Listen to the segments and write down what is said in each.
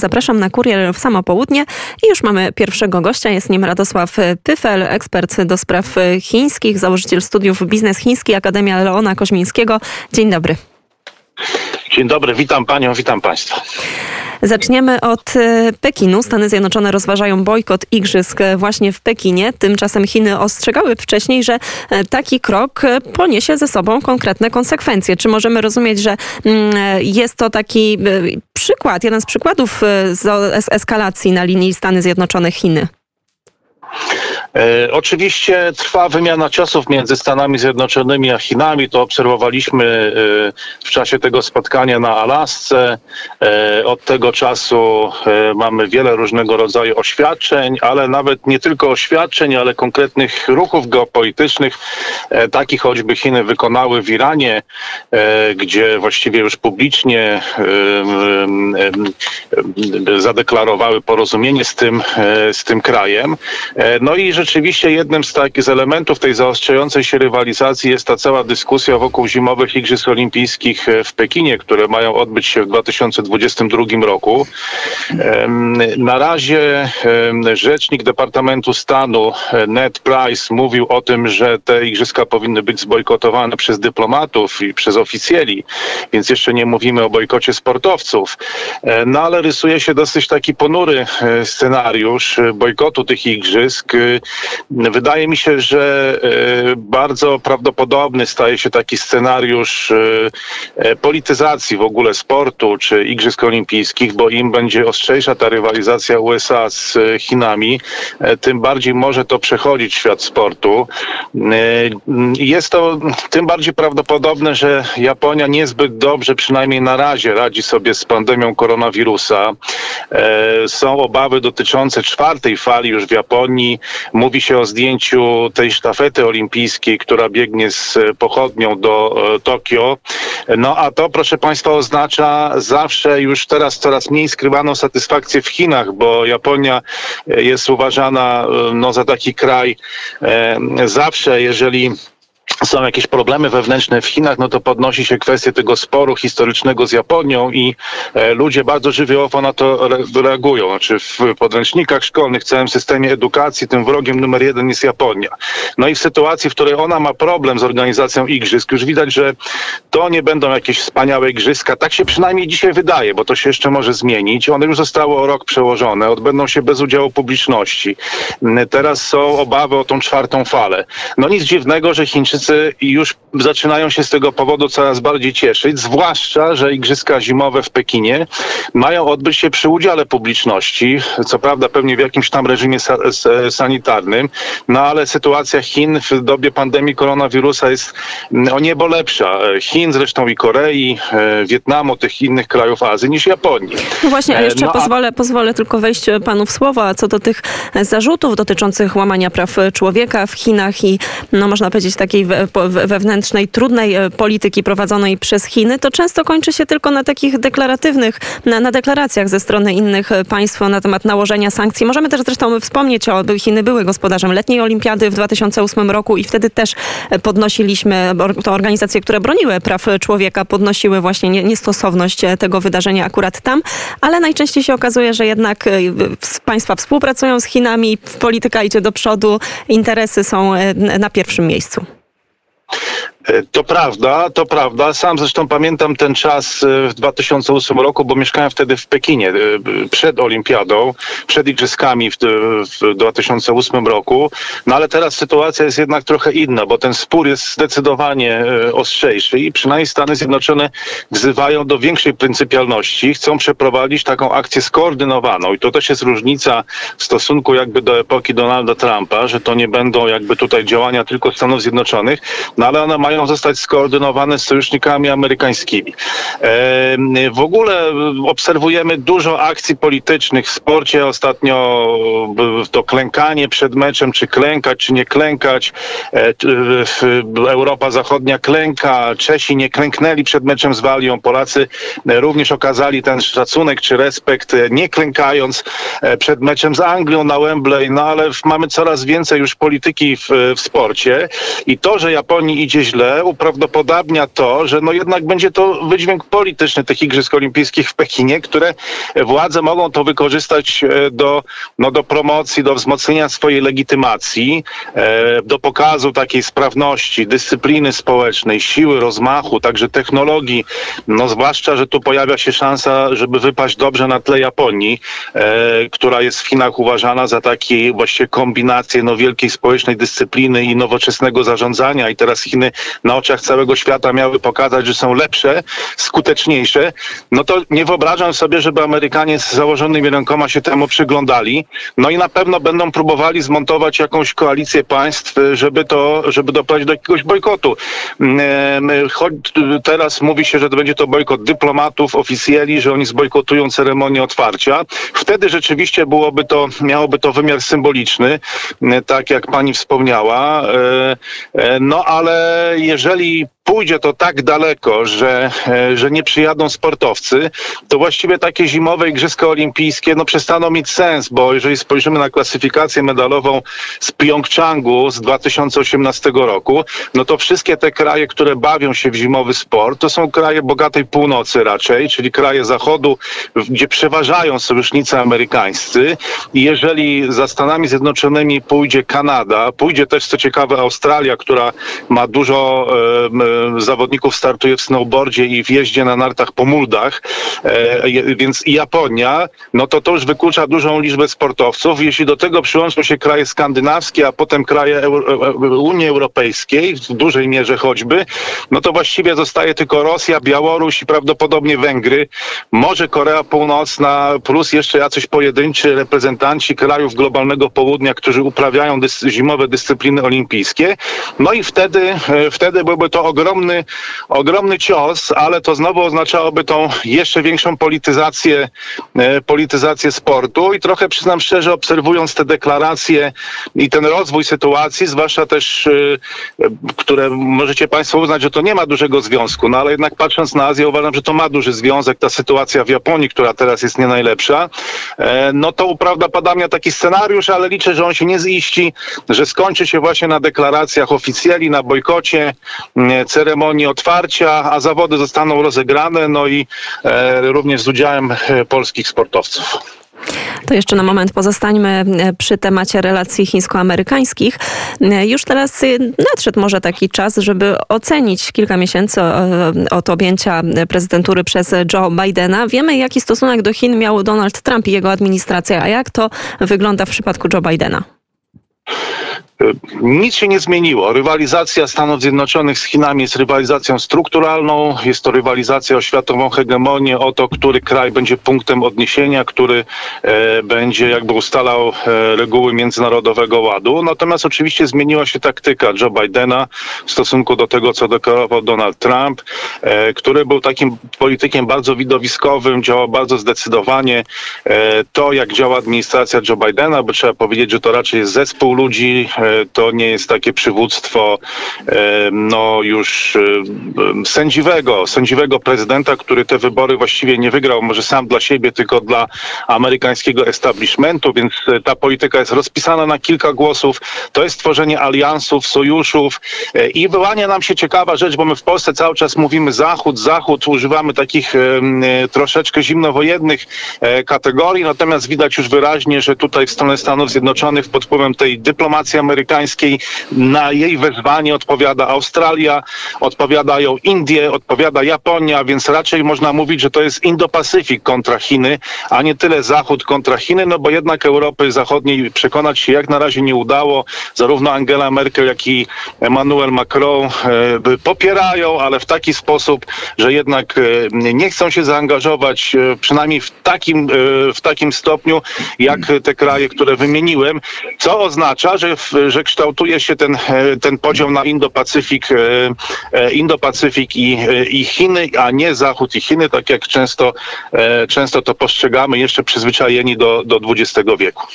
Zapraszam na kurier w samo południe i już mamy pierwszego gościa. Jest nim Radosław Pyfel, ekspert do spraw chińskich, założyciel studiów biznes chiński, Akademia Leona Koźmińskiego. Dzień dobry. Dzień dobry, witam panią, witam państwa. Zaczniemy od e, Pekinu. Stany Zjednoczone rozważają bojkot igrzysk właśnie w Pekinie. Tymczasem Chiny ostrzegały wcześniej, że e, taki krok e, poniesie ze sobą konkretne konsekwencje. Czy możemy rozumieć, że mm, jest to taki przykład, jeden z przykładów eskalacji na linii Stany Zjednoczone-Chiny? E, oczywiście trwa wymiana ciosów między Stanami Zjednoczonymi a Chinami. To obserwowaliśmy e, w czasie tego spotkania na Alasce. E, od tego czasu mamy wiele różnego rodzaju oświadczeń, ale nawet nie tylko oświadczeń, ale konkretnych ruchów geopolitycznych, takich choćby Chiny wykonały w Iranie, gdzie właściwie już publicznie zadeklarowały porozumienie z tym, z tym krajem. No i rzeczywiście jednym z takich elementów tej zaostrzającej się rywalizacji jest ta cała dyskusja wokół zimowych Igrzysk Olimpijskich e, w Pekinie, które mają odbyć się w 2022 roku. Na razie rzecznik Departamentu Stanu e, Ned Price mówił o tym, że te igrzyska powinny być zbojkotowane przez dyplomatów i przez oficjeli, więc jeszcze nie mówimy o bojkocie sportowców. E, no ale rysuje się dosyć taki ponury scenariusz bojkotu tych igrzysk. Wydaje mi się, że e, bardzo prawdopodobny staje się taki scenariusz e, e, polityzacji w ogóle sportu czy Igrzysk Olimpijskich, bo im będzie ostrzejsza ta rywalizacja USA z Chinami, tym bardziej może to przechodzić świat sportu. Jest to tym bardziej prawdopodobne, że Japonia niezbyt dobrze, przynajmniej na razie, radzi sobie z pandemią koronawirusa. Są obawy dotyczące czwartej fali już w Japonii. Mówi się o zdjęciu tej sztafety olimpijskiej, która biegnie z pochodnią do e, Tokio. No a to, proszę Państwa, oznacza zawsze już teraz coraz mniej skrywaną satysfakcję w Chinach, bo Japonia e, jest uważana e, no, za taki kraj zawsze, jeżeli są jakieś problemy wewnętrzne w Chinach, no to podnosi się kwestia tego sporu historycznego z Japonią i e, ludzie bardzo żywiołowo na to re reagują. Znaczy w podręcznikach szkolnych, w całym systemie edukacji tym wrogiem numer jeden jest Japonia. No i w sytuacji, w której ona ma problem z organizacją igrzysk, już widać, że to nie będą jakieś wspaniałe igrzyska. Tak się przynajmniej dzisiaj wydaje, bo to się jeszcze może zmienić. One już zostały o rok przełożone, odbędą się bez udziału publiczności. Teraz są obawy o tą czwartą falę. No nic dziwnego, że Chińczycy już zaczynają się z tego powodu coraz bardziej cieszyć, zwłaszcza, że Igrzyska Zimowe w Pekinie mają odbyć się przy udziale publiczności, co prawda pewnie w jakimś tam reżimie sa sanitarnym, no ale sytuacja Chin w dobie pandemii koronawirusa jest mm, o niebo lepsza. Chin zresztą i Korei, e, Wietnamu, tych innych krajów Azji niż Japonii. No właśnie, a jeszcze no, pozwolę, a... pozwolę tylko wejść panu w słowo, a co do tych zarzutów dotyczących łamania praw człowieka w Chinach i no można powiedzieć takiej wewnętrznej, trudnej e, polityki prowadzonej przez Chiny, to często kończy się tylko na takich deklaratywnych, na, na deklaracjach ze strony innych e, państw na temat nałożenia sankcji. Możemy też zresztą wspomnieć o, Chiny były gospodarzem letniej olimpiady w 2008 roku i wtedy też e, podnosiliśmy, to organizacje, które broniły praw człowieka, podnosiły właśnie niestosowność tego wydarzenia akurat tam, ale najczęściej się okazuje, że jednak państwa współpracują z Chinami, polityka idzie do przodu, interesy są na pierwszym miejscu. E, to prawda, to prawda. Sam zresztą pamiętam ten czas e, w 2008 roku, bo mieszkałem wtedy w Pekinie e, przed Olimpiadą, przed Igrzyskami w, w 2008 roku. No ale teraz sytuacja jest jednak trochę inna, bo ten spór jest zdecydowanie ostrzejszy i przynajmniej Stany Zjednoczone wzywają do większej pryncypialności. Chcą przeprowadzić taką akcję skoordynowaną i to też jest różnica w stosunku jakby do epoki Donalda Trumpa, że to nie będą jakby tutaj działania tylko Stanów Zjednoczonych, no ale one mają zostać skoordynowane z sojusznikami amerykańskimi. W ogóle obserwujemy dużo akcji politycznych w sporcie. Ostatnio to klękanie przed meczem, czy klękać, czy nie klękać. E, Europa Zachodnia klęka, Czesi nie klęknęli przed meczem z Walią, Polacy również okazali ten szacunek czy respekt, e, nie klękając e, przed meczem z Anglią na Wembley, no ale mamy coraz więcej już polityki w, w sporcie i to, że Japonii idzie źle, myślę, uprawdopodobnia to, że no jednak będzie to wydźwięk polityczny tych Igrzysk Olimpijskich w Pekinie, które władze mogą to wykorzystać e, do, no, do promocji, do wzmocnienia swojej legitymacji, e, do pokazu takiej sprawności, dyscypliny społecznej, siły, rozmachu, także technologii, no zwłaszcza, że tu pojawia się szansa, żeby wypaść dobrze na tle Japonii, e, która jest w Chinach uważana za taki właściwie kombinację no, wielkiej społecznej dyscypliny i nowoczesnego zarządzania. I teraz Chiny na oczach całego świata miały pokazać, że są lepsze, skuteczniejsze, no to nie wyobrażam sobie, żeby Amerykanie z założonymi rękoma się temu przyglądali. No i na pewno będą próbowali zmontować jakąś koalicję państw, żeby to, żeby doprowadzić do jakiegoś bojkotu. Mm, choć teraz mówi się, że to będzie to bojkot dyplomatów, oficjeli, że oni zbojkotują ceremonię otwarcia. Wtedy rzeczywiście byłoby to, miałoby to wymiar symboliczny, tak jak pani wspomniała. E, e, no ale jeżeli pójdzie to tak daleko, że, e, że nie przyjadą sportowcy, to właściwie takie zimowe Igrzyska Olimpijskie no, przestaną mieć sens, bo jeżeli spojrzymy na klasyfikację medalową z Pjongczangu z 2018 roku, no to wszystkie te kraje, które bawią się w zimowy sport, to są kraje bogatej północy raczej, czyli kraje zachodu, gdzie przeważają sojusznicy amerykańscy. I jeżeli za Stanami Zjednoczonymi pójdzie Kanada, pójdzie też co ciekawe Australia, która ma dużo e, zawodników startuje w snowboardzie i w jeździe na nartach po muldach, e, więc Japonia, no to to już wyklucza dużą liczbę sportowców. Jeśli do tego przyłączą się kraje skandynawskie, a potem kraje e, Unii Europejskiej, w dużej mierze choćby, no to właściwie zostaje tylko Rosja, Białoruś i prawdopodobnie Węgry, może Korea Północna, plus jeszcze jacyś pojedynczy reprezentanci krajów globalnego południa, którzy uprawiają dys zimowe dyscypliny olimpijskie. No i wtedy, e, wtedy byłby to ogromny ogromny, ogromny cios, ale to znowu oznaczałoby tą jeszcze większą polityzację, e, polityzację sportu. I trochę przyznam szczerze, obserwując te deklaracje i ten rozwój sytuacji, zwłaszcza też, e, które możecie Państwo uznać, że to nie ma dużego związku, no ale jednak patrząc na Azję uważam, że to ma duży związek, ta sytuacja w Japonii, która teraz jest nie najlepsza, e, no to uprawdopodobnia taki scenariusz, ale liczę, że on się nie ziści, że skończy się właśnie na deklaracjach oficjeli, na bojkocie, ceremonii otwarcia, a zawody zostaną rozegrane, no i e, również z udziałem e, polskich sportowców. To jeszcze na moment pozostańmy e, przy temacie relacji chińsko-amerykańskich. Już teraz nadszedł może taki czas, żeby ocenić kilka miesięcy od objęcia prezydentury przez Joe Bidena. Wiemy, jaki stosunek do Chin miał Donald Trump i jego administracja, a jak to wygląda w przypadku Joe Bidena? Nic się nie zmieniło. Rywalizacja Stanów Zjednoczonych z Chinami jest rywalizacją strukturalną, jest to rywalizacja o światową hegemonię, o to, który kraj będzie punktem odniesienia, który e, będzie jakby ustalał e, reguły międzynarodowego ładu. Natomiast oczywiście zmieniła się taktyka Joe Bidena w stosunku do tego, co deklarował Donald Trump, e, który był takim politykiem bardzo widowiskowym, działał bardzo zdecydowanie. E, to, jak działa administracja Joe Bidena, bo trzeba powiedzieć, że to raczej jest zespół ludzi, e, to nie jest takie przywództwo no już sędziwego, sędziwego prezydenta, który te wybory właściwie nie wygrał, może sam dla siebie, tylko dla amerykańskiego establishmentu, więc e, ta polityka jest rozpisana na kilka głosów. To jest tworzenie aliansów, sojuszów e, i wyłania nam się ciekawa rzecz, bo my w Polsce cały czas mówimy Zachód, Zachód, używamy takich e, troszeczkę zimnowojennych kategorii, natomiast widać już wyraźnie, że tutaj w stronę Stanów Zjednoczonych pod wpływem tej dyplomacji amerykańskiej amerykańskiej. Na jej wezwanie odpowiada Australia, odpowiadają Indie, odpowiada Japonia, więc raczej można mówić, że to jest Indo-Pacyfik kontra Chiny, a nie tyle Zachód kontra Chiny, no bo jednak Europy Zachodniej przekonać się jak na razie nie udało. Zarówno Angela Merkel, jak i Emmanuel Macron e, popierają, ale w taki sposób, że jednak e, nie chcą się zaangażować, e, przynajmniej w takim, w takim stopniu, jak te kraje, które wymieniłem, co oznacza, że w, że kształtuje się ten, e, ten podział na Indo-Pacyfik, e, e, Indo-Pacyfik i, i Chiny, a nie Zachód i Chiny, tak jak często, często to postrzegamy, jeszcze przyzwyczajeni do, do XX wieku.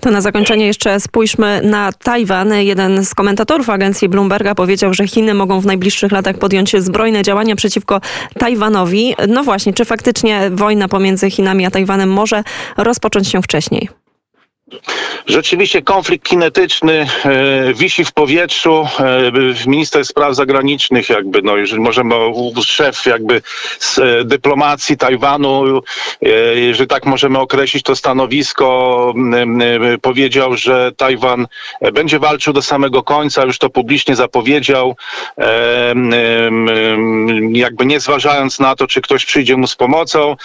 To na zakończenie jeszcze spójrzmy na Tajwan. Jeden z komentatorów agencji Bloomberga powiedział, że Chiny mogą w najbliższych latach podjąć zbrojne działania przeciwko Tajwanowi. No właśnie, czy faktycznie wojna pomiędzy Chinami a Tajwanem może rozpocząć się wcześniej? Rzeczywiście konflikt kinetyczny e, wisi w powietrzu. E, minister spraw zagranicznych, jakby, no, jeżeli możemy, szef jakby z e, dyplomacji Tajwanu, jeżeli tak możemy określić to stanowisko, powiedział, że Tajwan będzie walczył do samego końca, już to publicznie zapowiedział, jakby nie zważając na to, czy ktoś przyjdzie mu z pomocą.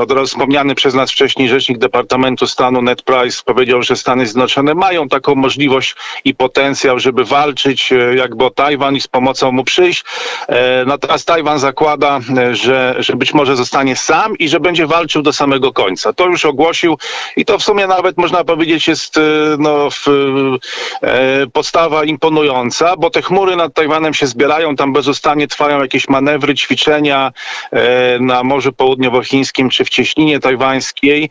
Od razu wspomniany przez nas wcześniej rzecznik Departamentu Stanu Ned Price powiedział, że Stany Zjednoczone mają taką możliwość i potencjał, żeby walczyć e, jakby o Tajwan i z pomocą mu przyjść. E, Natomiast Tajwan zakłada, e, że, że być może zostanie sam i że będzie walczył do samego końca. To już ogłosił i to w sumie nawet można powiedzieć jest no, w, podstawa imponująca, bo te chmury nad Tajwanem się zbierają, tam bezustannie trwają jakieś manewry, ćwiczenia na Morzu Południowochińskim czy w cieśninie tajwańskiej.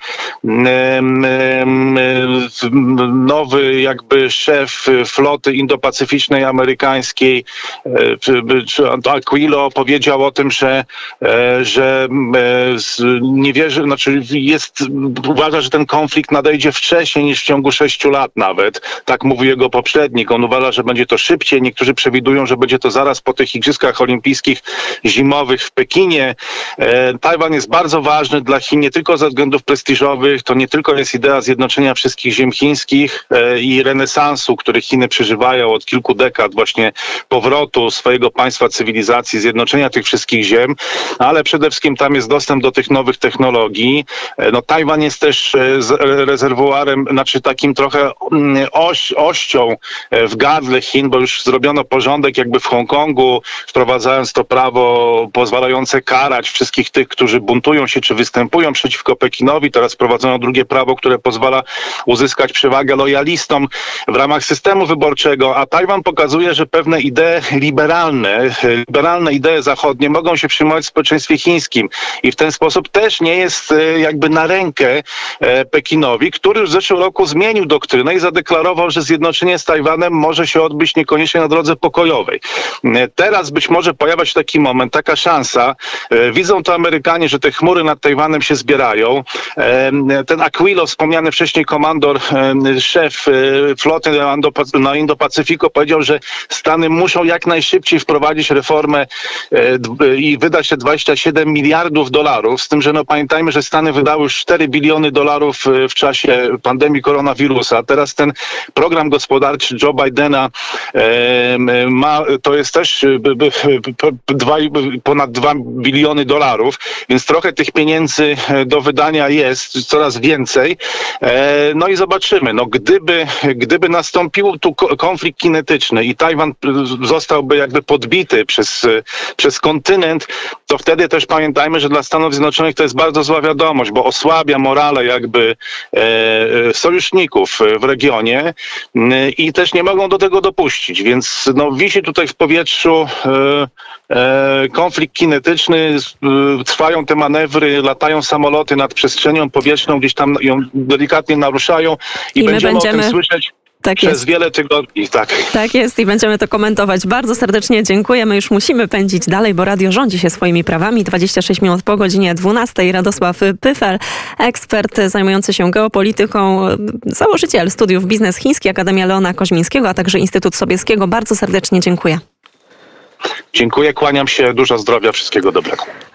Nowy jakby szef floty indopacyficznej amerykańskiej, e, Aquilo powiedział o tym, że, e, że e, nie wierzy, znaczy jest, uważa, że ten konflikt nadejdzie wcześniej niż w ciągu sześciu lat nawet. Tak mówił jego poprzednik. On uważa, że będzie to szybciej. Niektórzy przewidują, że będzie to zaraz po tych Igrzyskach Olimpijskich zimowych w Pekinie. Tajwan jest bardzo ważny dla Chin nie tylko ze względów prestiżowych, to nie tylko jest idea zjednoczenia wszystkich ziem chińskich e, i renesansu, który Chiny przeżywają od kilku dekad, właśnie powrotu swojego państwa cywilizacji, zjednoczenia tych wszystkich ziem, ale przede wszystkim tam jest dostęp do tych nowych technologii. E, No, Tajwan jest też e, rezerwuarem, znaczy takim trochę mm, oś, ością w gardle Chin, bo już zrobiono porządek jakby w Hongkongu, wprowadzając to prawo pozwalające karać wszystkich tych, którzy buntują się czy występują przeciwko Pekinowi. Teraz wprowadzono drugie prawo, które pozwala uzyskać przewagę lojalistom w ramach systemu wyborczego, a Tajwan pokazuje, że pewne idee liberalne, e, liberalne idee zachodnie mogą się przyjmować w społeczeństwie chińskim i w ten sposób też nie jest e, jakby na rękę e, Pekinowi, który już w zeszłym roku zmienił doktrynę i zadeklarował, że zjednoczenie z Tajwanem może się odbyć niekoniecznie na drodze pokojowej. Teraz być może pojawia się taki moment, taka szansa. Widzą to Amerykanie, że te chmury nad Tajwanem się zbierają. Ten Aquilo, wspomniany wcześniej komandor, e, szef e, floty na Indo- na Indo-Pacyfiku powiedział, że Stany muszą jak najszybciej wprowadzić reformę e, i wydać te 27 miliardów dolarów, z tym, że no pamiętajmy, że Stany wydały już 4 biliony dolarów w czasie pandemii koronawirusa. Teraz ten program gospodarczy Joe Bidena ma, to jest też ponad 2 biliony dolarów, więc trochę tych pieniędzy do wydania jest, coraz więcej. E, No i zobaczymy, no gdyby, gdyby nastąpił tu ko- konflikt kinetyczny i Tajwan zostałby jakby podbity przez, przez kontynent, to wtedy też pamiętajmy, że dla Stanów Zjednoczonych to jest bardzo zła wiadomość, bo osłabia morale jakby e, e, sojuszników w regionie i też nie mogą do tego dopuścić, więc no, wisi tutaj w powietrzu konflikt kinetyczny, e, trwają te manewry, latają samoloty nad przestrzenią powietrzną, gdzieś tam ją delikatnie naruszają i, I my będziemy, o będziemy- tym słyszeć Tak przez jest. wiele tygodni. Tak. Tak jest i będziemy to komentować. Bardzo serdecznie dziękujemy. Już musimy pędzić dalej, bo radio rządzi się swoimi prawami. 26 minut po godzinie 12. Radosław Pyfel, ekspert zajmujący się geopolityką, założyciel studiów biznes chiński, Akademia Leona Koźmińskiego, a także Instytut Sobieskiego. Bardzo serdecznie dziękuję. Dziękuję, kłaniam się, dużo zdrowia, wszystkiego dobrego.